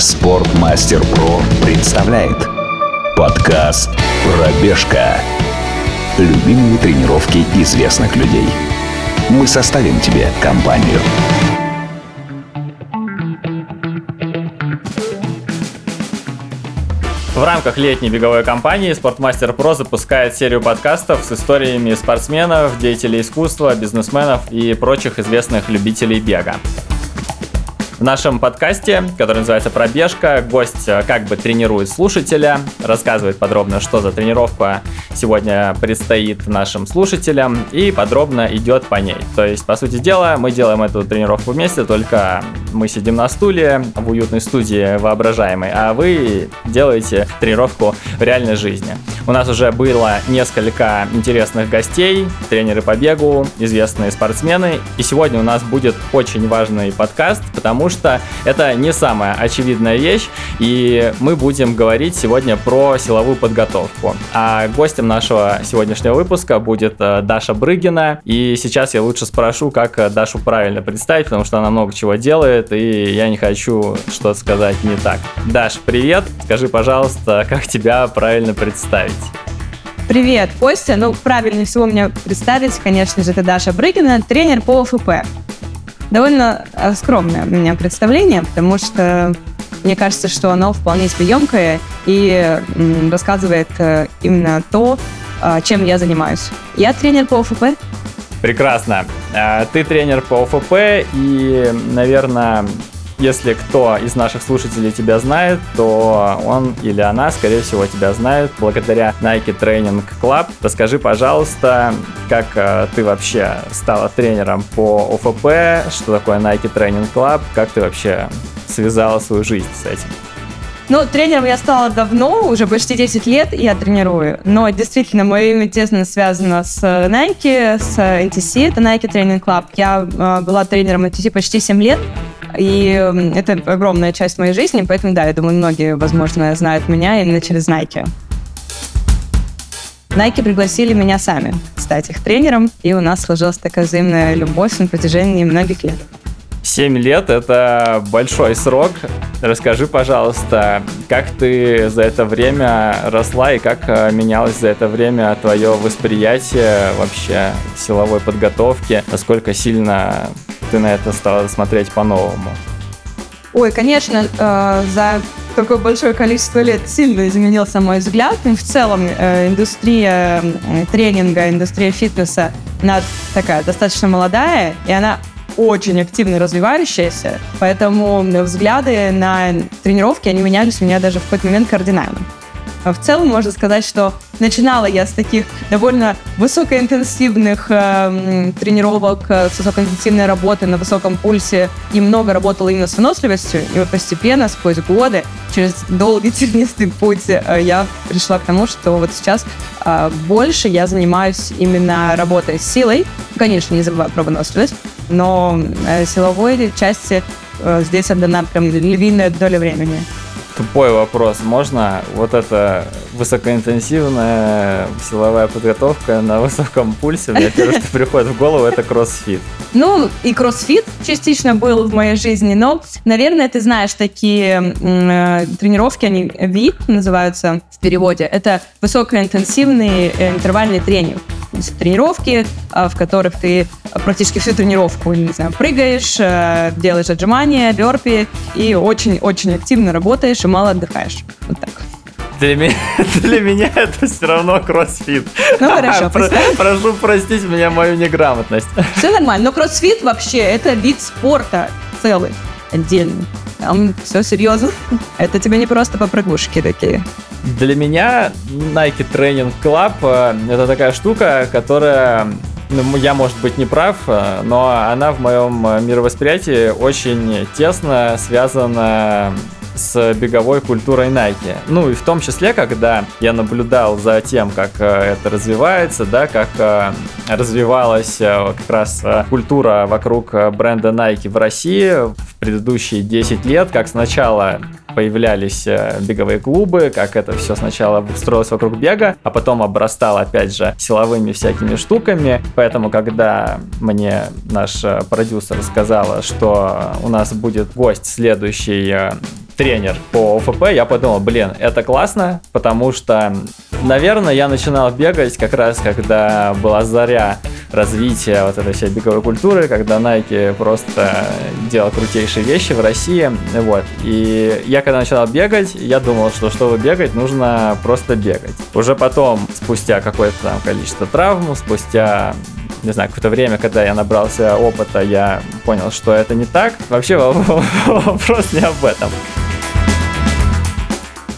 Спортмастер Про представляет подкаст «Пробежка». Любимые тренировки известных людей. Мы составим тебе компанию. В рамках летней беговой кампании Спортмастер Про запускает серию подкастов с историями спортсменов, деятелей искусства, бизнесменов и прочих известных любителей бега. В нашем подкасте, который называется «Пробежка», гость э, как бы тренирует слушателя, рассказывает подробно, что за тренировка сегодня предстоит нашим слушателям и подробно идет по ней. То есть, по сути дела, мы делаем эту тренировку вместе, только мы сидим на стуле в уютной студии воображаемой, а вы делаете тренировку в реальной жизни. У нас уже было несколько интересных гостей, тренеры по бегу, известные спортсмены, и сегодня у нас будет очень важный подкаст, потому что это не самая очевидная вещь, и мы будем говорить сегодня про силовую подготовку. А гостем нашего сегодняшнего выпуска будет э, Даша Брыгина, и сейчас я лучше спрошу, как э, Дашу правильно представить, потому что она много чего делает, и я не хочу что-то сказать не так. Даш, привет! Скажи, пожалуйста, как тебя правильно представить? Привет, Костя. Ну, правильнее всего меня представить, конечно же, это Даша Брыгина, тренер по ОФП довольно э, скромное у меня представление, потому что мне кажется, что оно вполне себе емкое и рассказывает э, именно то, э, чем я занимаюсь. Я тренер по ОФП. Прекрасно. Ты тренер по ОФП и, наверное, если кто из наших слушателей тебя знает, то он или она, скорее всего, тебя знает благодаря Nike Training Club. Расскажи, пожалуйста, как э, ты вообще стала тренером по ОФП, что такое Nike Training Club, как ты вообще связала свою жизнь с этим? Ну, тренером я стала давно, уже почти 10 лет я тренирую. Но действительно, мое имя тесно связано с Nike, с NTC, это Nike Training Club. Я э, была тренером NTC почти 7 лет. И это огромная часть моей жизни, поэтому, да, я думаю, многие, возможно, знают меня именно через Nike. Nike пригласили меня сами стать их тренером, и у нас сложилась такая взаимная любовь на протяжении многих лет. Семь лет — это большой срок. Расскажи, пожалуйста, как ты за это время росла и как э, менялось за это время твое восприятие вообще силовой подготовки? Насколько сильно ты на это стала смотреть по-новому? Ой, конечно, э, за такое большое количество лет сильно изменился мой взгляд. И в целом э, индустрия э, тренинга, индустрия фитнеса, она такая достаточно молодая, и она очень активно развивающаяся, поэтому взгляды на тренировки, они менялись у меня даже в какой-то момент кардинально. В целом можно сказать, что начинала я с таких довольно высокоинтенсивных э, тренировок, э, с высокоинтенсивной работы на высоком пульсе и много работала именно с выносливостью. И вот постепенно, сквозь годы, через долгий тернистый путь, э, я пришла к тому, что вот сейчас э, больше я занимаюсь именно работой с силой. Конечно, не забываю про выносливость, но э, силовой части э, здесь отдана прям львиная доля времени тупой вопрос. Можно вот эта высокоинтенсивная силовая подготовка на высоком пульсе? Мне первое, что приходит в голову, это кроссфит. Ну, и кроссфит частично был в моей жизни, но, наверное, ты знаешь такие э, тренировки, они VIP называются в переводе. Это высокоинтенсивный э, интервальный тренинг тренировки, а, в которых ты практически всю тренировку, не знаю, прыгаешь, э, делаешь отжимания, бёрпи и очень-очень активно работаешь и мало отдыхаешь. Вот так. Для меня, для меня это все равно кроссфит. Ну хорошо, Про, Прошу простить меня мою неграмотность. Все нормально, но кроссфит вообще это вид спорта целый, отдельный. Там все серьезно. Это тебе не просто попрыгушки такие. Для меня Nike Training Club э, это такая штука, которая ну, я, может быть, не прав, э, но она в моем э, мировосприятии очень тесно связана с беговой культурой Nike. Ну и в том числе, когда я наблюдал за тем, как это развивается, да, как развивалась как раз культура вокруг бренда Nike в России в предыдущие 10 лет, как сначала появлялись э, беговые клубы, как это все сначала строилось вокруг бега, а потом обрастало, опять же, силовыми всякими штуками. Поэтому, когда мне наш э, продюсер сказала, что у нас будет гость следующий э, тренер по ОФП, я подумал, блин, это классно, потому что, наверное, я начинал бегать как раз, когда была заря развития вот этой всей беговой культуры, когда Nike просто делал крутейшие вещи в России, вот. И я когда начал бегать, я думал, что чтобы бегать, нужно просто бегать. Уже потом, спустя какое-то там количество травм, спустя не знаю, какое-то время, когда я набрался опыта, я понял, что это не так. Вообще вопрос не об этом.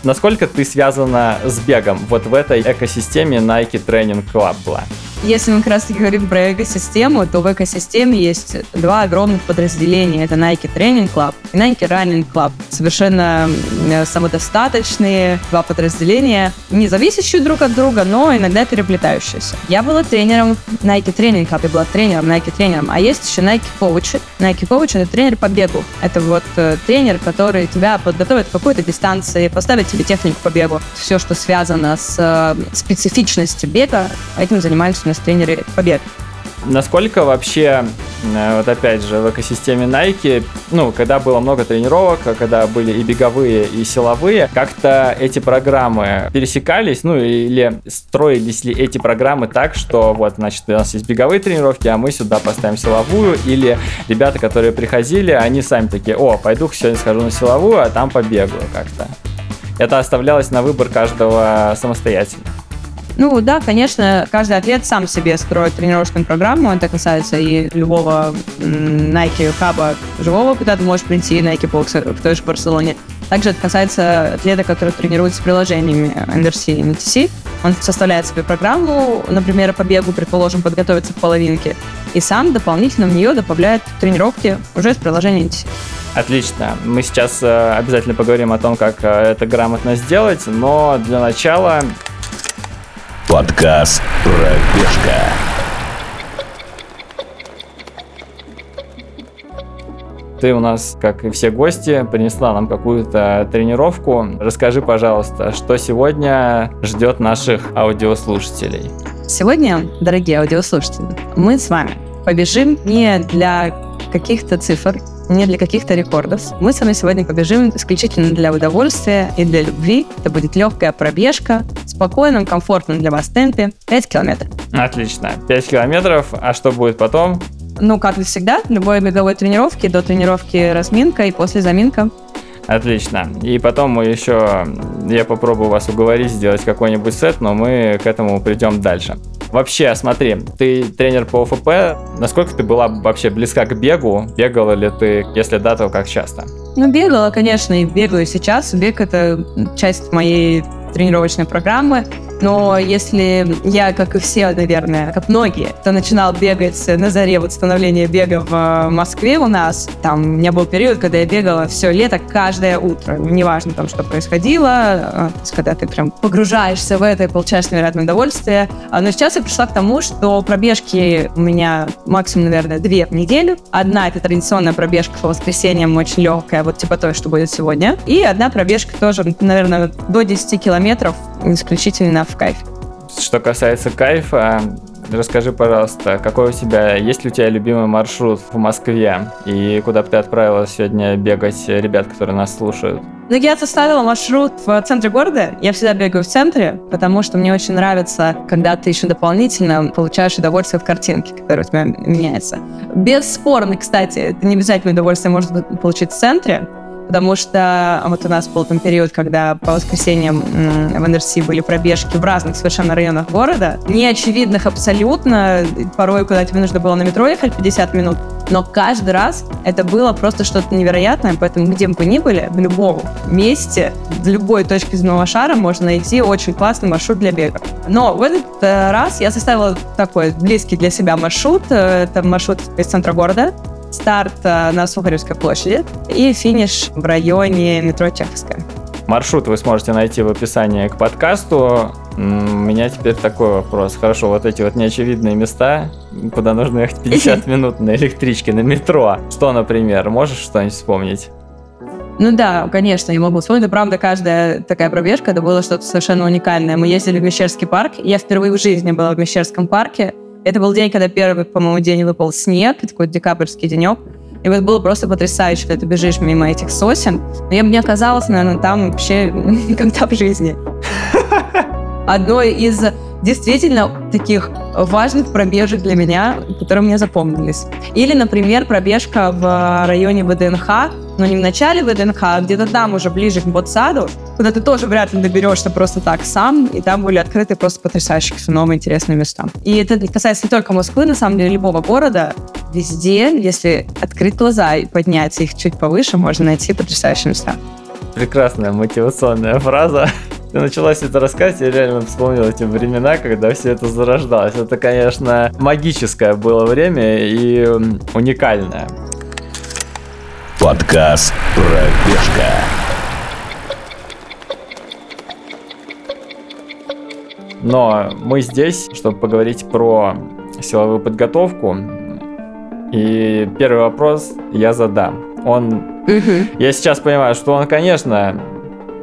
Насколько ты связана с бегом вот в этой экосистеме Nike Training Club была? Если мы как раз таки говорим про экосистему, то в экосистеме есть два огромных подразделения. Это Nike Training Club и Nike Running Club. Совершенно самодостаточные два подразделения, не зависящие друг от друга, но иногда переплетающиеся. Я была тренером Nike Training Club, я была тренером Nike тренером, а есть еще Nike Coach. Nike Coach — это тренер по бегу. Это вот э, тренер, который тебя подготовит к какой-то дистанции, поставит тебе технику по бегу. Все, что связано с э, специфичностью бега, этим занимаются фитнес-тренеры побед. Насколько вообще, э, вот опять же, в экосистеме Nike, ну, когда было много тренировок, когда были и беговые, и силовые, как-то эти программы пересекались, ну, или строились ли эти программы так, что вот, значит, у нас есть беговые тренировки, а мы сюда поставим силовую, или ребята, которые приходили, они сами такие, о, пойду сегодня схожу на силовую, а там побегаю как-то. Это оставлялось на выбор каждого самостоятельно. Ну да, конечно, каждый атлет сам себе строит тренировочную программу. Это касается и любого Nike хаба живого, куда ты можешь прийти, Nike Box в той же Барселоне. Также это касается атлета, который тренируется с приложениями NRC и NTC. Он составляет себе программу, например, по бегу, предположим, подготовиться к половинке, и сам дополнительно в нее добавляет тренировки уже с приложения NTC. Отлично. Мы сейчас э, обязательно поговорим о том, как э, это грамотно сделать, но для начала Подкаст «Пробежка». Ты у нас, как и все гости, принесла нам какую-то тренировку. Расскажи, пожалуйста, что сегодня ждет наших аудиослушателей? Сегодня, дорогие аудиослушатели, мы с вами побежим не для каких-то цифр, не для каких-то рекордов. Мы с вами сегодня побежим исключительно для удовольствия и для любви. Это будет легкая пробежка в спокойном, комфортном для вас темпе 5 километров. Отлично. 5 километров. А что будет потом? Ну, как и всегда, любой беговой тренировки, до тренировки разминка и после заминка. Отлично. И потом мы еще, я попробую вас уговорить сделать какой-нибудь сет, но мы к этому придем дальше. Вообще, смотри, ты тренер по ОФП. Насколько ты была вообще близка к бегу? Бегала ли ты? Если да, то как часто? Ну, бегала, конечно, и бегаю сейчас. Бег — это часть моей тренировочной программы. Но если я, как и все, наверное, как многие, кто начинал бегать на заре вот становления бега в э, Москве у нас, там у меня был период, когда я бегала все лето, каждое утро. Неважно там, что происходило, э, то есть, когда ты прям погружаешься в это и получаешь невероятное удовольствие. А, но сейчас я пришла к тому, что пробежки у меня максимум, наверное, две в неделю. Одна — это традиционная пробежка по воскресеньям, очень легкая, вот типа той, что будет сегодня. И одна пробежка тоже, наверное, до 10 километров исключительно в кайф. Что касается кайфа, расскажи, пожалуйста, какой у тебя, есть ли у тебя любимый маршрут в Москве и куда бы ты отправилась сегодня бегать ребят, которые нас слушают? Ну, я составила маршрут в центре города. Я всегда бегаю в центре, потому что мне очень нравится, когда ты еще дополнительно получаешь удовольствие в картинке, которая у тебя меняется. Бесспорно, кстати, это не обязательно удовольствие можно получить в центре, потому что вот у нас был там период, когда по воскресеньям в НРС были пробежки в разных совершенно районах города, неочевидных абсолютно, порой куда тебе нужно было на метро ехать 50 минут, но каждый раз это было просто что-то невероятное, поэтому где бы ни были, в любом месте, в любой точке земного шара можно найти очень классный маршрут для бега. Но в этот э, раз я составила такой близкий для себя маршрут, э, это маршрут из центра города, старт э, на Сухаревской площади и финиш в районе метро Чеховская. Маршрут вы сможете найти в описании к подкасту. У меня теперь такой вопрос. Хорошо, вот эти вот неочевидные места, куда нужно ехать 50 минут на электричке, на метро. Что, например, можешь что-нибудь вспомнить? Ну да, конечно, я могу вспомнить. правда, каждая такая пробежка, это было что-то совершенно уникальное. Мы ездили в Мещерский парк. Я впервые в жизни была в Мещерском парке. Это был день, когда первый, по-моему, день выпал снег, такой декабрьский денек. И вот было просто потрясающе, что ты бежишь мимо этих сосен. Но я бы не оказалась, наверное, там вообще никогда в жизни. Одной из действительно таких важных пробежек для меня, которые мне запомнились. Или, например, пробежка в районе ВДНХ, но не в начале ВДНХ, а где-то там уже ближе к Ботсаду, куда ты тоже вряд ли доберешься просто так сам, и там были открыты просто потрясающие новые интересные места. И это касается не только Москвы, на самом деле, любого города. Везде, если открыть глаза и поднять их чуть повыше, можно найти потрясающие места. Прекрасная мотивационная фраза. Ты начала все это рассказывать, я реально вспомнил эти времена, когда все это зарождалось. Это, конечно, магическое было время и уникальное. Подкаст «Пробежка». Но мы здесь, чтобы поговорить про силовую подготовку. И первый вопрос я задам. Он, я сейчас понимаю, что он, конечно,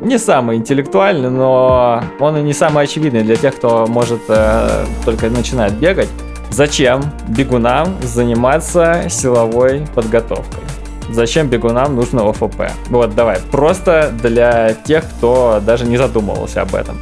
не самый интеллектуальный, но он и не самый очевидный для тех, кто может э, только начинать бегать. Зачем бегунам заниматься силовой подготовкой? Зачем бегунам нужно ОФП? Вот, давай, просто для тех, кто даже не задумывался об этом.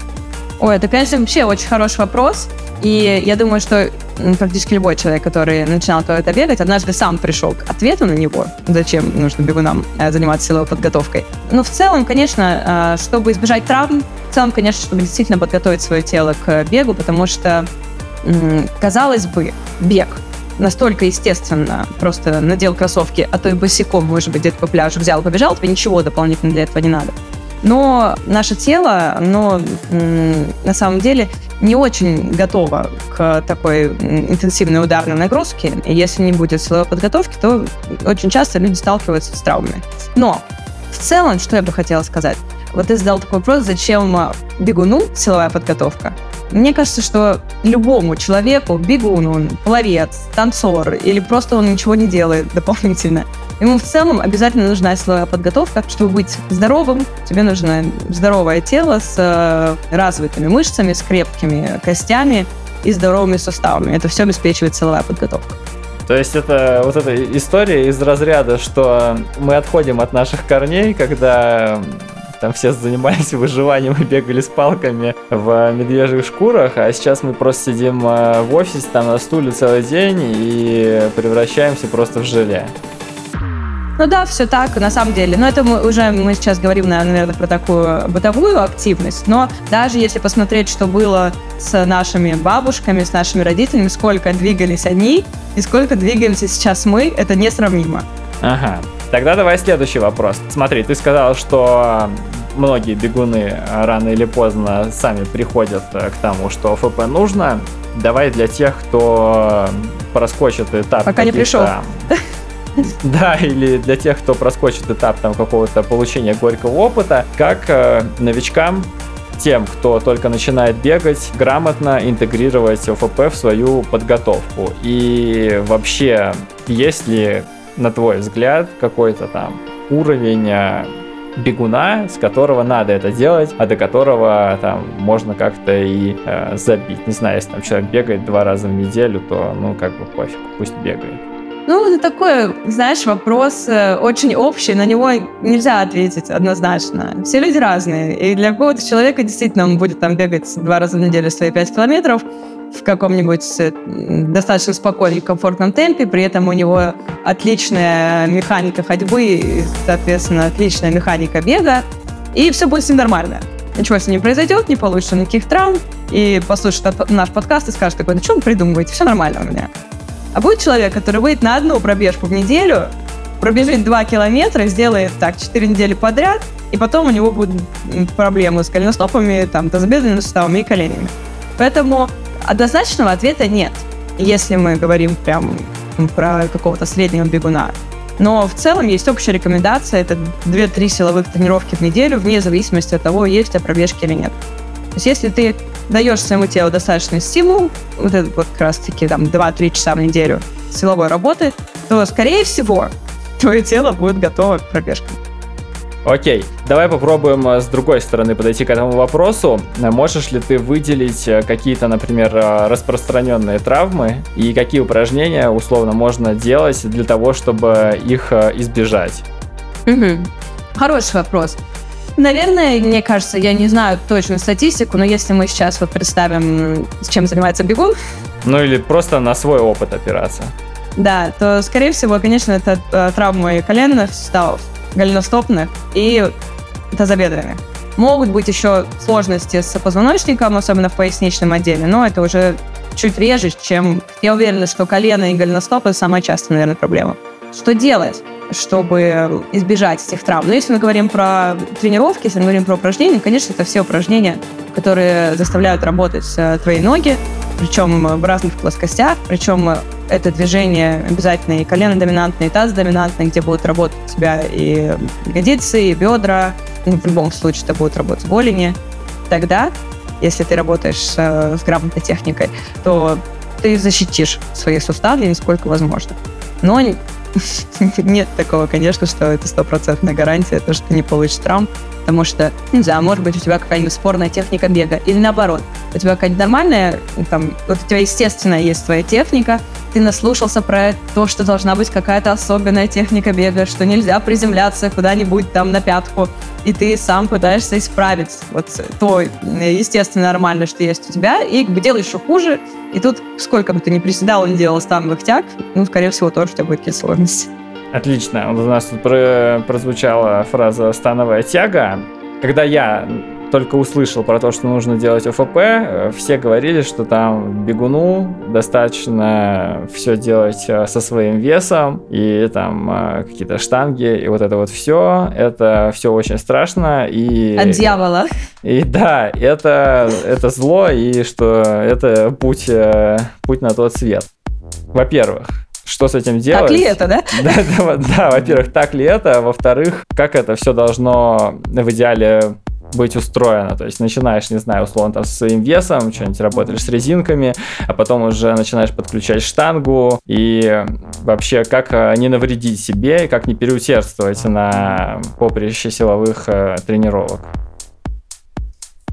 Ой, это, конечно, вообще очень хороший вопрос. И я думаю, что практически любой человек, который начинал когда-то бегать, однажды сам пришел к ответу на него, зачем нужно бегунам э, заниматься силовой подготовкой. Но в целом, конечно, э, чтобы избежать травм, в целом, конечно, чтобы действительно подготовить свое тело к бегу, потому что, казалось бы, бег настолько естественно, просто надел кроссовки, а то и босиком, может быть, где-то по пляжу взял, побежал, тебе ничего дополнительно для этого не надо. Но наше тело, оно на самом деле не очень готово к такой интенсивной ударной нагрузке. И если не будет силовой подготовки, то очень часто люди сталкиваются с травмами. Но в целом, что я бы хотела сказать? Вот ты задал такой вопрос, зачем бегуну силовая подготовка? Мне кажется, что любому человеку, бегун он, пловец, танцор или просто он ничего не делает дополнительно, ему в целом обязательно нужна силовая подготовка. Чтобы быть здоровым, тебе нужно здоровое тело с э, развитыми мышцами, с крепкими костями и здоровыми суставами. Это все обеспечивает силовая подготовка. То есть это вот эта история из разряда, что мы отходим от наших корней, когда там все занимались выживанием и бегали с палками в медвежьих шкурах, а сейчас мы просто сидим э, в офисе, там на стуле целый день и превращаемся просто в желе. Ну да, все так, на самом деле. Но это мы уже мы сейчас говорим, наверное, про такую бытовую активность. Но даже если посмотреть, что было с нашими бабушками, с нашими родителями, сколько двигались они и сколько двигаемся сейчас мы, это несравнимо. Ага. Тогда давай следующий вопрос. Смотри, ты сказал, что многие бегуны рано или поздно сами приходят э, к тому, что ФП нужно. Давай для тех, кто проскочит этап. Пока не пришел. Да, или для тех, кто проскочит этап там какого-то получения горького опыта, как э, новичкам тем, кто только начинает бегать, грамотно интегрировать ОФП в свою подготовку. И вообще, есть ли, на твой взгляд, какой-то там уровень э, бегуна, с которого надо это делать, а до которого там можно как-то и э, забить. Не знаю, если там человек бегает два раза в неделю, то ну как бы пофиг, пусть бегает. Ну, это такой, знаешь, вопрос э, очень общий, на него нельзя ответить однозначно. Все люди разные, и для какого-то человека действительно он будет там бегать два раза в неделю свои пять километров в каком-нибудь э, достаточно спокойном, комфортном темпе, при этом у него отличная механика ходьбы, соответственно, отличная механика бега, и все будет с ним нормально. Ничего с ним не произойдет, не получится никаких травм, и послушает наш подкаст и скажет такой, ну что вы придумываете, все нормально у меня. А будет человек, который выйдет на одну пробежку в неделю, пробежит 2 километра, сделает так 4 недели подряд, и потом у него будут проблемы с коленостопами, там, тазобедренными суставами и коленями. Поэтому однозначного ответа нет, если мы говорим прям про какого-то среднего бегуна. Но в целом есть общая рекомендация, это 2-3 силовых тренировки в неделю, вне зависимости от того, есть у тебя пробежки или нет. То есть если ты даешь своему телу достаточный стимул, вот это вот как раз-таки там 2-3 часа в неделю силовой работы, то, скорее всего, твое тело будет готово к пробежкам. Окей, давай попробуем э, с другой стороны подойти к этому вопросу. Э, можешь ли ты выделить э, какие-то, например, распространенные травмы и какие упражнения условно можно делать для того, чтобы их избежать? Угу. Хороший вопрос. Наверное, мне кажется, я не знаю точную статистику, но если мы сейчас вот представим, с чем занимается бегун. Ну или просто на свой опыт опираться. Да, то, скорее всего, конечно, это травмы коленных суставов, голеностопных и тазобедренных. Могут быть еще сложности с позвоночником, особенно в поясничном отделе, но это уже чуть реже, чем... Я уверена, что колено и голеностопы самая частая, наверное, проблема. Что делать? чтобы избежать этих травм. Но если мы говорим про тренировки, если мы говорим про упражнения, конечно, это все упражнения, которые заставляют работать э, твои ноги, причем в разных плоскостях, причем это движение обязательно и колено доминантное, и таз доминантный, где будут работать у тебя и ягодицы, и бедра, ну, в любом случае это будут работать голени. Тогда, если ты работаешь с, с грамотной техникой, то ты защитишь свои суставы, насколько возможно. Но нет такого, конечно, что это стопроцентная гарантия, то, что ты не получишь травм, потому что, не знаю, может быть, у тебя какая-нибудь спорная техника бега, или наоборот, у тебя какая-нибудь нормальная, там, вот у тебя, естественно, есть твоя техника, ты наслушался про то, что должна быть какая-то особенная техника бега, что нельзя приземляться куда-нибудь там на пятку, и ты сам пытаешься исправить вот то, естественно, нормально, что есть у тебя, и как бы делаешь еще хуже, и тут сколько бы ты ни приседал, не делал становых тяг, ну, скорее всего, тоже у тебя будет какие-то сложности. Отлично. У нас тут прозвучала фраза «становая тяга». Когда я только услышал про то, что нужно делать ОФП, э, все говорили, что там бегуну достаточно все делать э, со своим весом, и там э, какие-то штанги, и вот это вот все, это все очень страшно. И, От дьявола. И да, это, это зло, и что это путь, путь на тот свет. Во-первых, что с этим делать. Так ли это, да? Да, да, да во-первых, так ли это, во-вторых, как это все должно в идеале быть устроено. То есть начинаешь, не знаю, условно, там, со своим весом, что-нибудь работаешь с резинками, а потом уже начинаешь подключать штангу и вообще как э, не навредить себе и как не переусердствовать на поприще силовых э, тренировок.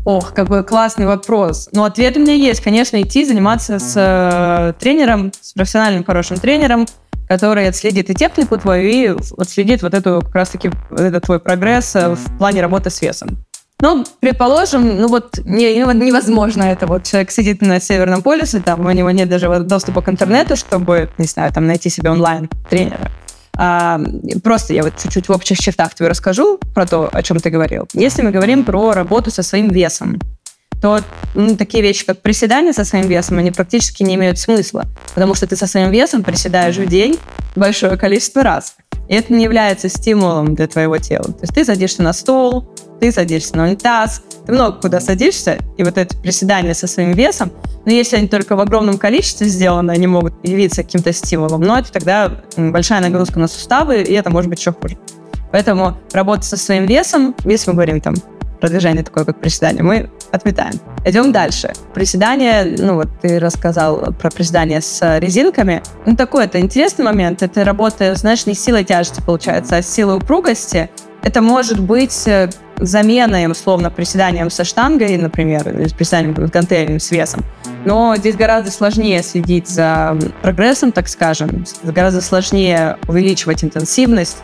Ох, какой классный вопрос. Ну, ответ у меня есть. Конечно, идти заниматься с э, тренером, с профессиональным хорошим тренером, который отследит и технику твою, и отследит вот эту как раз-таки этот твой прогресс э, в плане работы с весом. Ну, предположим, ну вот не, невозможно это. Вот человек сидит на Северном полюсе, там у него нет даже доступа к интернету, чтобы, не знаю, там найти себе онлайн тренера. А, просто я вот чуть-чуть в общих чертах тебе расскажу про то, о чем ты говорил. Если мы говорим про работу со своим весом, то ну, такие вещи, как приседания со своим весом, они практически не имеют смысла, потому что ты со своим весом приседаешь в день большое количество раз. И это не является стимулом для твоего тела. То есть ты садишься на стол, ты садишься на унитаз, ты много куда садишься, и вот это приседание со своим весом, но если они только в огромном количестве сделаны, они могут явиться каким-то стимулом, но это тогда большая нагрузка на суставы, и это может быть еще хуже. Поэтому работа со своим весом, если мы говорим там про движение такое, как приседание, мы отметаем. Идем дальше. Приседание, ну вот ты рассказал про приседание с резинками. Ну такой это интересный момент. Это работа, знаешь, не силой тяжести получается, а силой упругости. Это может быть э, заменой, условно, приседанием со штангой, например, или приседанием с гантелями с весом. Но здесь гораздо сложнее следить за прогрессом, так скажем. Гораздо сложнее увеличивать интенсивность.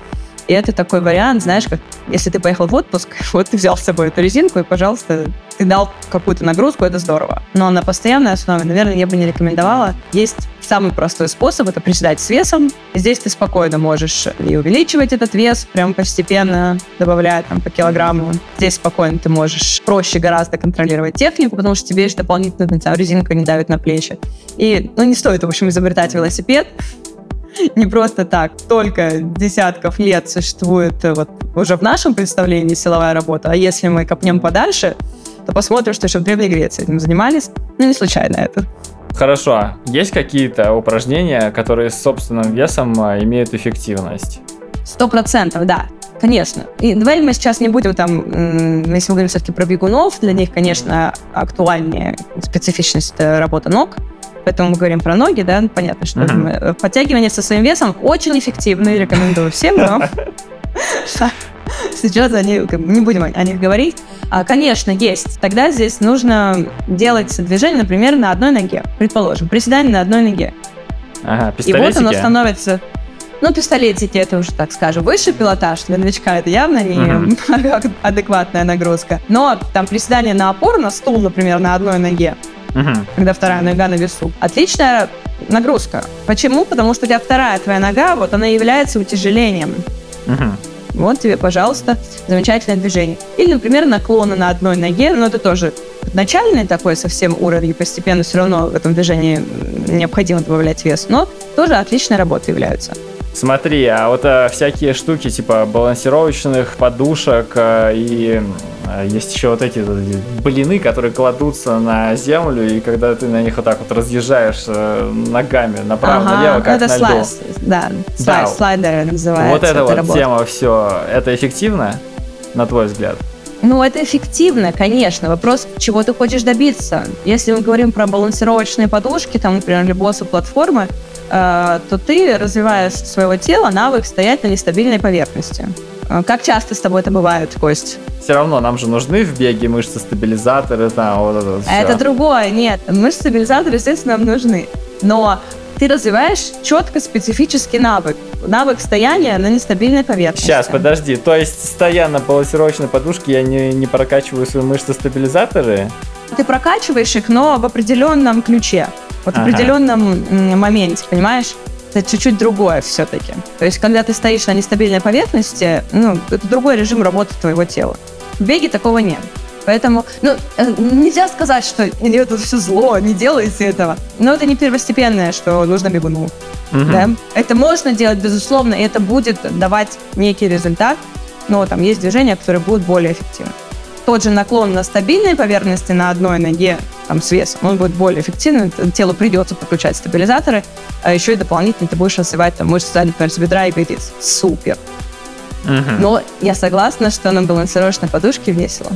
И это такой вариант, знаешь, как если ты поехал в отпуск, вот ты взял с собой эту резинку, и, пожалуйста, ты дал какую-то нагрузку, это здорово. Но на постоянной основе, наверное, я бы не рекомендовала. Есть самый простой способ, это приседать с весом. Здесь ты спокойно можешь и увеличивать этот вес, прям постепенно добавляя там по килограмму. Здесь спокойно ты можешь проще гораздо контролировать технику, потому что тебе еще дополнительно, резинка не давит на плечи. И, ну, не стоит, в общем, изобретать велосипед не просто так. Только десятков лет существует э, вот уже в нашем представлении силовая работа, а если мы копнем подальше, то посмотрим, что еще в Древней Греции этим занимались. Ну, не случайно это. Хорошо. Есть какие-то упражнения, которые с собственным весом а, имеют эффективность? Сто процентов, да. Конечно. И давай мы сейчас не будем там, если мы говорим все-таки про бегунов, для них, конечно, актуальнее специфичность э, работы ног поэтому мы говорим про ноги, да, понятно, что uh-huh. подтягивание со своим весом очень эффективно, рекомендую всем, но сейчас они, не будем о них говорить. А, конечно, есть. Тогда здесь нужно делать движение, например, на одной ноге. Предположим, приседание на одной ноге. Ага, И вот оно становится... Ну, пистолетики, это уже, так скажем, высший пилотаж. Для новичка это явно не Мгм. адекватная нагрузка. Но там приседание на опору, на стул, например, на одной ноге, Мгм. когда вторая нога на весу. Отличная нагрузка. Почему? Потому что у тебя вторая твоя нога, вот она является утяжелением. Мгм. Вот тебе, пожалуйста, замечательное движение. Или, например, наклоны на одной ноге, но это тоже начальный такой совсем уровень, постепенно все равно в этом движении необходимо добавлять вес, но тоже отличной работой являются. Смотри, а вот э, всякие штуки типа балансировочных подушек э, и есть еще вот эти эти блины, которые кладутся на землю, и когда ты на них вот так вот разъезжаешь э, ногами направо-налево, как это на льду. слайс, да, слайс, Да. слайдеры называется. Вот эта эта вот работа. тема, все, это эффективно, на твой взгляд? Ну, это эффективно, конечно. Вопрос, чего ты хочешь добиться. Если мы говорим про балансировочные подушки, там, например, или боссы платформы, э, то ты развиваешь своего тела навык стоять на нестабильной поверхности. Э, Как часто с тобой это бывает, Кость? Все равно нам же нужны в беге мышцы-стабилизаторы, там, вот это А это другое, нет. Мышцы-стабилизаторы, естественно, нам нужны. Но ты развиваешь четко специфический навык. Навык стояния на нестабильной поверхности. Сейчас, подожди, то есть, стоя на балансировочной подушке, я не, не прокачиваю свои мышцы-стабилизаторы? Ты прокачиваешь их, но в определенном ключе, вот в Ага. определенном м, моменте, понимаешь? Это чуть-чуть другое все-таки. То есть, когда ты стоишь на нестабильной поверхности, ну, это другой режим работы твоего тела. В беге такого нет. Поэтому, ну, э, нельзя сказать, что это все зло, не делайте этого. Но это не первостепенное, что нужно бегуну. Мгм. Да? Это можно делать, безусловно, и это будет давать некий результат, но там есть движения, которые будут более эффективны. Тот же наклон на стабильной поверхности на одной ноге, там, с весом, он будет более эффективным, телу придется подключать стабилизаторы, а еще и дополнительно ты будешь развивать там, мышцы задней поверхности бедра и ягодиц. Супер! Мгм. Но я согласна, что на балансировочной подушке весело.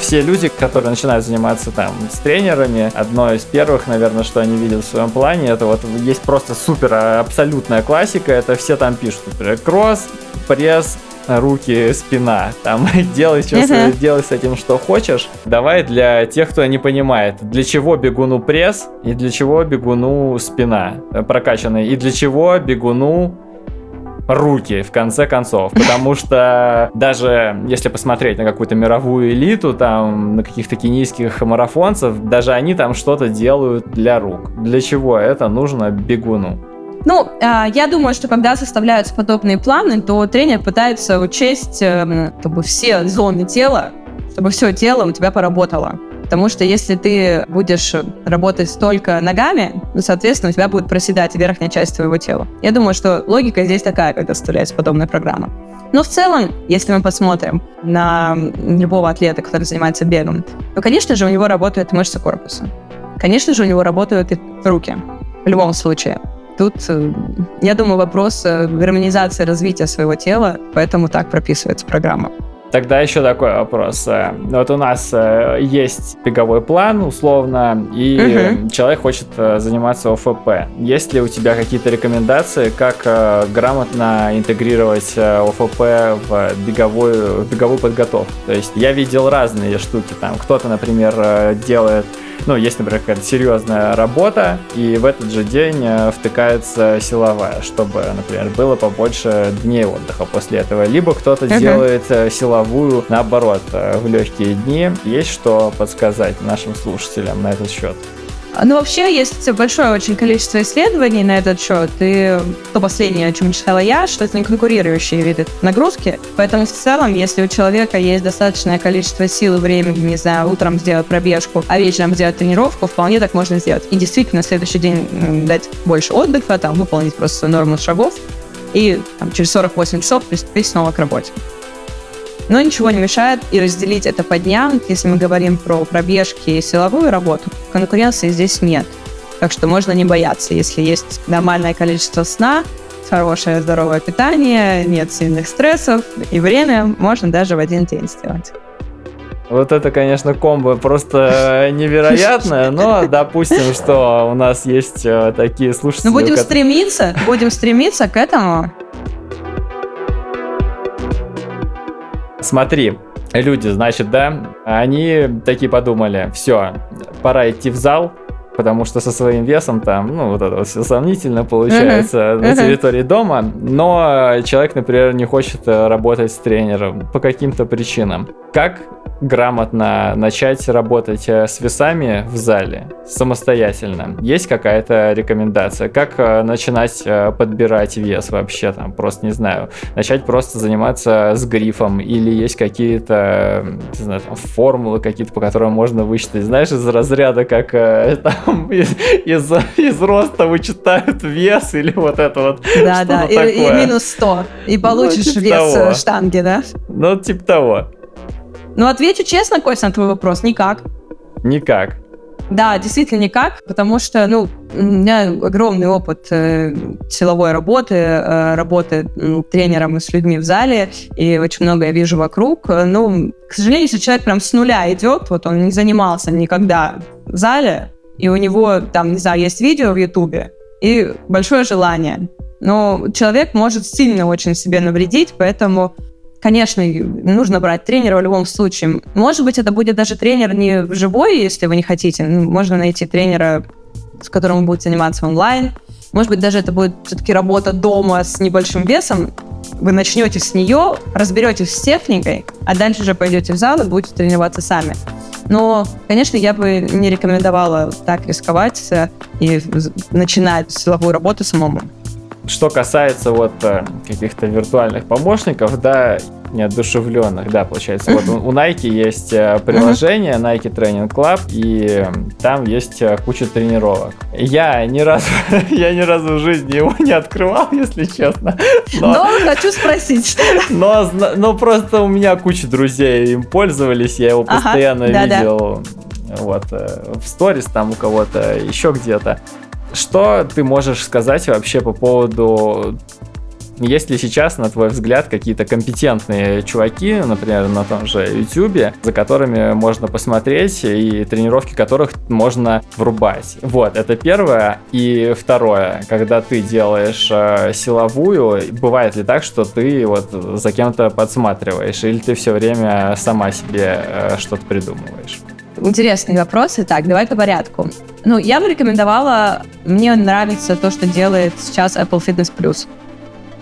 все люди, которые начинают заниматься там с тренерами, одно из первых, наверное, что они видят в своем плане, это вот есть просто супер а, абсолютная классика, это все там пишут, например, кросс, пресс, руки, спина. Там делай, что с- Мгм. делай с этим, что хочешь. Давай для тех, кто не понимает, для чего бегуну пресс и для чего бегуну спина э, прокачанная, и для чего бегуну руки, в конце концов. Потому что даже если посмотреть на какую-то мировую элиту, там, на каких-то кенийских марафонцев, даже они там что-то делают для рук. Для чего это нужно бегуну? Ну, а, я думаю, что когда составляются подобные планы, то тренер пытается учесть эм, как бы все зоны тела, чтобы все тело у тебя поработало. Потому что если ты будешь работать только ногами, ну, соответственно, у тебя будет проседать верхняя часть твоего тела. Я думаю, что логика здесь такая, когда составляется подобная программа. Но в целом, если мы посмотрим на любого атлета, который занимается бегом, то, конечно же, у него работают мышцы корпуса. Конечно же, у него работают и руки. В любом случае. Тут, э, я думаю, вопрос э, гармонизации развития своего тела, поэтому так прописывается программа. Тогда еще такой вопрос. Э, Вот у нас есть беговой план, условно, и Мгм. человек хочет заниматься ОФП. Есть ли у тебя какие-то рекомендации, как грамотно интегрировать ОФП в беговую, в беговую подготовку? То есть я видел разные штуки. Там кто-то, например, делает ну, есть, например, какая-то серьезная работа, и в этот же день э, втыкается силовая, чтобы, например, было побольше дней отдыха после этого. Либо кто-то Мгм. делает э, силовую наоборот э, в легкие дни. Есть что подсказать нашим слушателям на этот счет? Ну, вообще, есть большое очень количество исследований на этот счет, и то последнее, о чем читала я, что это не конкурирующие виды нагрузки, поэтому в целом, если у человека есть достаточное количество сил и времени, не знаю, утром сделать пробежку, а вечером сделать тренировку, вполне так можно сделать. И действительно, следующий день дать больше отдыха, там, выполнить просто норму шагов, и там, через 48 часов приступить снова к работе. Но ничего не мешает и разделить это по дням, если мы говорим про пробежки и силовую работу. Конкуренции здесь нет. Так что можно не бояться, если есть нормальное количество сна, хорошее здоровое питание, нет сильных стрессов и время, можно даже в один день сделать. Вот это, конечно, комбо просто невероятное, но допустим, что у нас есть э, такие слушатели. Ну, будем стремиться, будем стремиться к этому. Смотри, люди, значит, да, они такие подумали, все, пора идти в зал, потому что со своим весом там, ну, вот это вот все сомнительно получается uh-huh. на территории дома, но человек, например, не хочет э, работать с тренером по каким-то причинам. Как грамотно начать работать э, с весами в зале самостоятельно? Есть какая-то рекомендация? Как э, начинать подбирать вес вообще там? Просто не знаю. Начать просто заниматься с грифом или есть какие-то, не знаю, там, формулы какие-то, по которым можно вычитать, знаешь, из разряда, как там там из, из, из роста вычитают вес или вот это вот. Да, да, и, и минус 100. И ну, получишь ну, типа вес того. штанги, да? Ну, типа того. Ну, отвечу честно, Костя, на твой вопрос, никак. Никак. Да, действительно никак, потому что, ну, у меня огромный опыт э, силовой работы, э, работы э, тренером и с людьми в зале, и очень много я вижу вокруг. Ну, к сожалению, если человек прям с нуля идет, вот он не занимался никогда в зале, и у него там, не знаю, есть видео в Ютубе и большое желание. Но человек может сильно очень себе навредить, поэтому, конечно, нужно брать тренера в любом случае. Может быть, это будет даже тренер не живой, если вы не хотите. Ну, можно найти тренера, с которым вы будете заниматься онлайн. Может быть, даже это будет все-таки работа дома с небольшим весом. Вы начнете с нее, разберетесь с техникой, а дальше уже пойдете в зал и будете тренироваться сами. Но, конечно, я бы не рекомендовала так рисковать э, и начинать силовую работу самому. Что касается вот э, каких-то виртуальных помощников, да, неодушевленных, да, получается. Вот у Nike есть э, приложение Nike Training Club, и там есть куча тренировок. Я ни разу, я ни разу в жизни его не открывал, если честно. Но, но хочу спросить. Но, но просто у меня куча друзей им пользовались, я его постоянно ага, видел. Да, да. Вот, в сторис там у кого-то, еще где-то. Что ты можешь сказать вообще по поводу есть ли сейчас, на твой взгляд, какие-то компетентные чуваки, например, на том же YouTube, за которыми можно посмотреть и тренировки которых можно врубать? Вот, это первое. И второе, когда ты делаешь э, силовую, бывает ли так, что ты вот за кем-то подсматриваешь, или ты все время сама себе э, что-то придумываешь? Интересные вопросы. Так, давай по порядку. Ну, я бы рекомендовала, мне нравится то, что делает сейчас Apple Fitness Plus.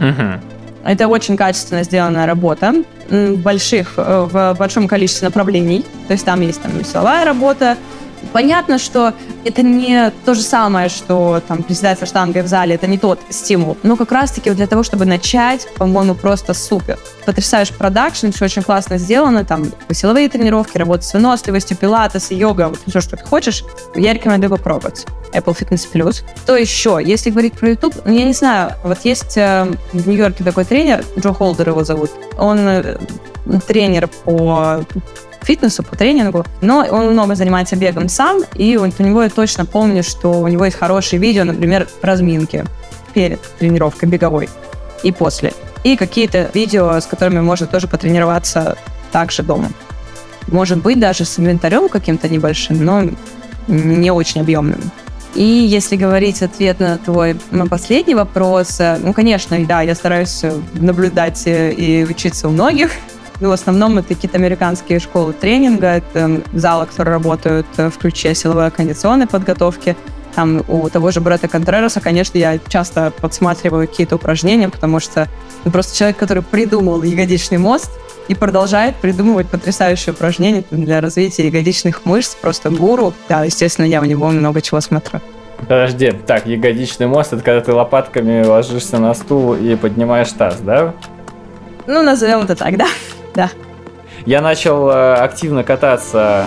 Угу. Это очень качественно сделанная работа больших, э, в большом количестве направлений. То есть там есть там весовая работа, Понятно, что это не то же самое, что там приседать со штангой в зале, это не тот стимул. Но как раз-таки для того, чтобы начать, по-моему, просто супер. Потрясающий продакшн, все очень классно сделано, там силовые тренировки, работа с выносливостью, пилатес, йога, вот все, что ты хочешь, я рекомендую попробовать. Apple Fitness Plus. Что еще? Если говорить про YouTube, ну, я не знаю, вот есть э, в Нью-Йорке такой тренер, Джо Холдер его зовут, он э, тренер по фитнесу, по тренингу, но он много занимается бегом сам, и у, у него я точно помню, что у него есть хорошие видео, например, разминки перед тренировкой беговой и после. И какие-то видео, с которыми можно тоже потренироваться также дома. Может быть, даже с инвентарем каким-то небольшим, но не очень объемным. И если говорить ответ на твой на последний вопрос, э, ну, конечно, да, я стараюсь наблюдать э, и учиться у многих, в основном это какие-то американские школы тренинга, это залы, которые работают в ключе силовой кондиционной подготовки. Там у того же Бретта Контрероса, конечно, я часто подсматриваю какие-то упражнения, потому что ну, просто человек, который придумал ягодичный мост и продолжает придумывать потрясающие упражнения для развития ягодичных мышц, просто гуру. Да, естественно, я у него много чего смотрю. Подожди, так, ягодичный мост, это когда ты лопатками ложишься на стул и поднимаешь таз, да? Ну, назовем это так, да да. Я начал э, активно кататься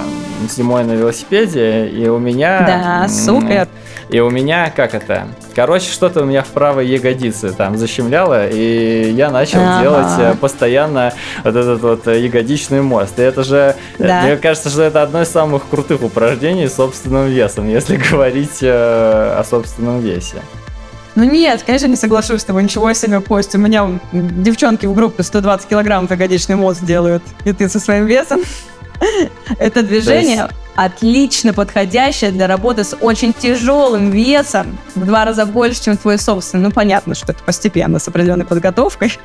зимой на велосипеде, и у меня... Да, супер. И у меня, как это? Короче, что-то у меня в правой ягодице там защемляло, и я начал ага. делать э, постоянно вот этот вот ягодичный мост. И это же, э, да. мне кажется, что это одно из самых крутых упражнений с собственным весом, если говорить о собственном весе. Ну нет, конечно, не соглашусь с тобой. Ничего себе, Кость. У меня девчонки в группе 120 килограмм ягодичный мост делают. И ты со своим весом. Это движение отлично подходящее для работы с очень тяжелым весом. В два раза больше, чем твой собственный. Ну, понятно, что это постепенно, с определенной подготовкой.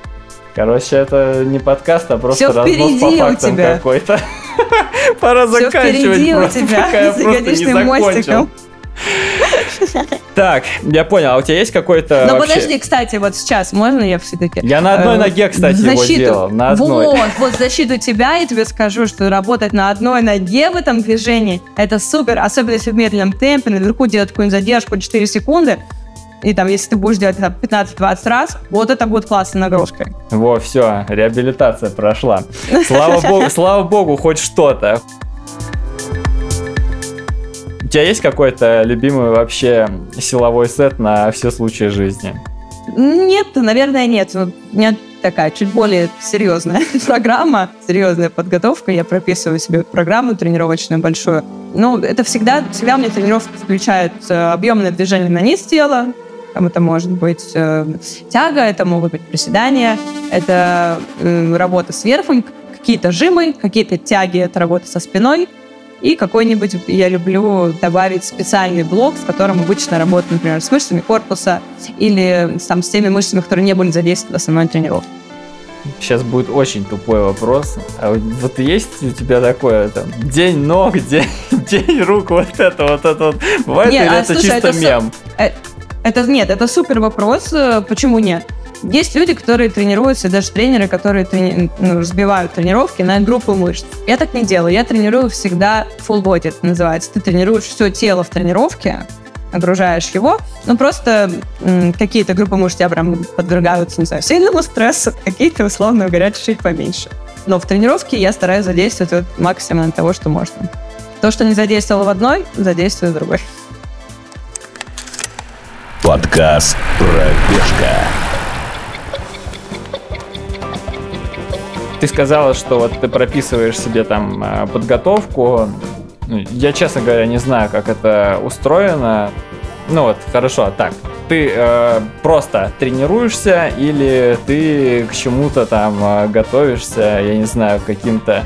Короче, это не подкаст, а просто разбор впереди по у фактам тебя. какой-то. Пора заканчивать впереди у тебя с ягодичным мостиком. Так, я понял, а у тебя есть какой-то вообще- подожди, кстати, вот сейчас можно я все-таки... Я на одной ноге, кстати, его делал, на одной. Вот, вот защиту тебя я тебе скажу, что работать на одной ноге в этом движении, это супер, особенно если в медленном темпе, наверху делать какую-нибудь задержку 4 секунды, и там, если ты будешь делать это 15-20 раз, вот это будет классной нагрузкой. Во, все, реабилитация прошла. Слава богу, слава богу, хоть что-то. Тебя есть какой-то любимый вообще силовой сет на все случаи жизни? Нет, наверное, нет. Вот У меня такая чуть более серьезная программа, серьезная подготовка. Я прописываю себе программу тренировочную большую. Ну, это всегда, всегда у меня тренировка включает э, объемное движение на низ тела. Там это может быть э, тяга, это могут быть приседания, это э, работа с верхом, какие-то жимы, какие-то тяги, это работа со спиной. И какой-нибудь я люблю добавить специальный блок, в котором обычно работаю, например, с мышцами корпуса или там, с теми мышцами, которые не были задействованы в основной тренировке. Сейчас будет очень тупой вопрос. А вот- есть у тебя такое там день ног, день, день рук, вот это, вот это вот. Бывает Не, или а, это слушай, чисто это мем? Э, Это нет, это супер вопрос. э, Почему нет? Есть люди, которые тренируются, даже тренеры, которые трени- ну, разбивают тренировки на группу мышц. Я так не делаю. Я тренирую всегда full body, это называется. Ты тренируешь все тело в тренировке, нагружаешь его, но просто м, какие-то группы мышц тебя прям подвергаются, не знаю, сильному стрессу, какие-то условно говоря чуть-чуть поменьше. Но в тренировке я стараюсь задействовать вот максимум того, что можно. То, что не задействовал в одной, задействую в другой. Подкаст «Пробежка». Ты сказала, что вот ты прописываешь себе там э, подготовку. Ну, Я, честно говоря, не знаю, как это устроено. Ну вот, хорошо, так. Ты э, просто тренируешься или ты к чему-то там э, готовишься, я не знаю, каким-то...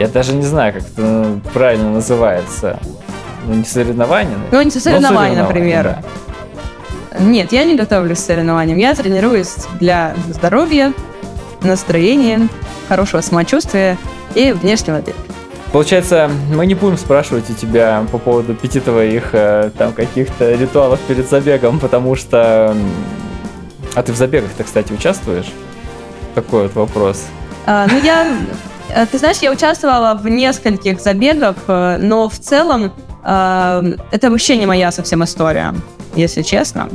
Я даже не знаю, как это правильно называется. Ну, не соревнования. Ну, не соревнования, но например. да. Нет, я не готовлюсь к соревнованиям. Я тренируюсь для здоровья, настроения, хорошего самочувствия и внешнего вида. Получается, мы не будем спрашивать у тебя по поводу пяти твоих э, там каких-то ритуалов перед забегом, потому что... А ты в забегах-то, кстати, участвуешь? Такой вот вопрос. А, ну, я... э, Ты знаешь, я участвовала в нескольких забегах, э, но в целом э, это вообще не моя совсем история, если честно.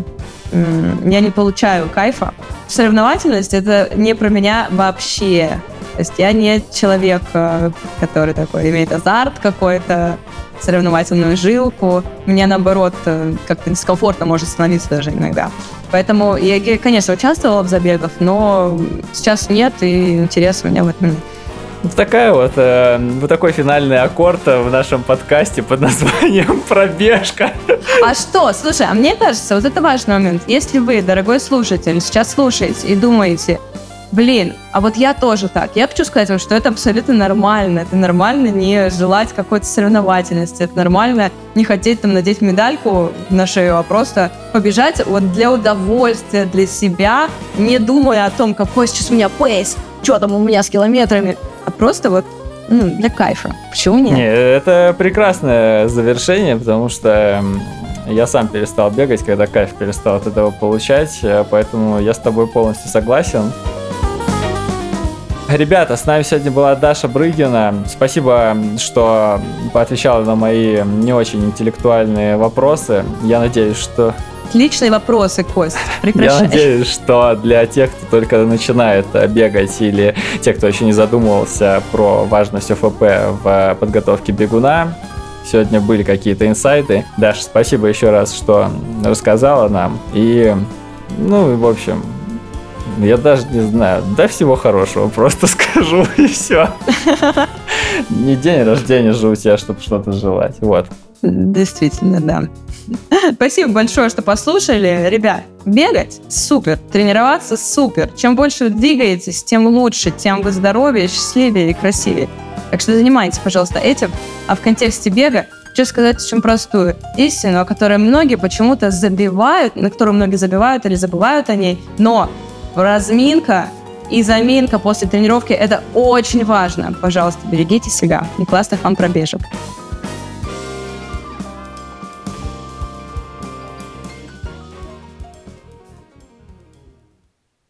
Я не получаю кайфа. Соревновательность — это не про меня вообще. То есть я не человек, э, который такой имеет азарт какой-то, соревновательную жилку. Мне, наоборот, э, как-то дискомфортно может становиться даже иногда. Поэтому я, конечно, участвовала в забегах, но сейчас нет, и интереса у меня в этом нет. Вот такая вот, э, вот такой финальный аккорд э, в нашем подкасте под названием «Пробежка». А что? Слушай, а мне кажется, вот это важный момент. Если вы, дорогой слушатель, сейчас слушаете и думаете, блин, а вот я тоже так. Я хочу сказать вам, что это абсолютно нормально. Это нормально не желать какой-то соревновательности. Это нормально не хотеть там надеть медальку на шею, а просто побежать вот для удовольствия, для себя, не думая о том, какой сейчас у меня пейс, что там у меня с километрами, просто вот ну, для кайфа. Почему нет? Не, это прекрасное завершение, потому что я сам перестал бегать, когда кайф перестал от этого получать, э, поэтому я с тобой полностью согласен. Ребята, с нами сегодня была Даша Брыгина. Спасибо, что поотвечала на мои не очень интеллектуальные вопросы. Я надеюсь, что Отличные вопросы, Кость. я Прекращай. надеюсь, что для тех, кто только начинает э, бегать или те, кто еще не задумывался про важность ОФП в подготовке бегуна, сегодня были какие-то инсайты. Даша, спасибо еще раз, что рассказала нам. И, ну, в общем, я даже не знаю, да всего хорошего, просто скажу и все. Не день рождения же у тебя, чтобы что-то желать. Вот. Действительно, да. Спасибо большое, что послушали. Ребят, бегать супер, тренироваться супер. Чем больше вы двигаетесь, тем лучше, тем вы здоровее, счастливее и красивее. Так что занимайтесь, пожалуйста, этим. А в контексте бега хочу сказать очень простую истину, о которой многие почему-то забивают, на которую многие забивают или забывают о ней. Но разминка и заминка после тренировки – это очень важно. Пожалуйста, берегите себя и классных вам пробежек.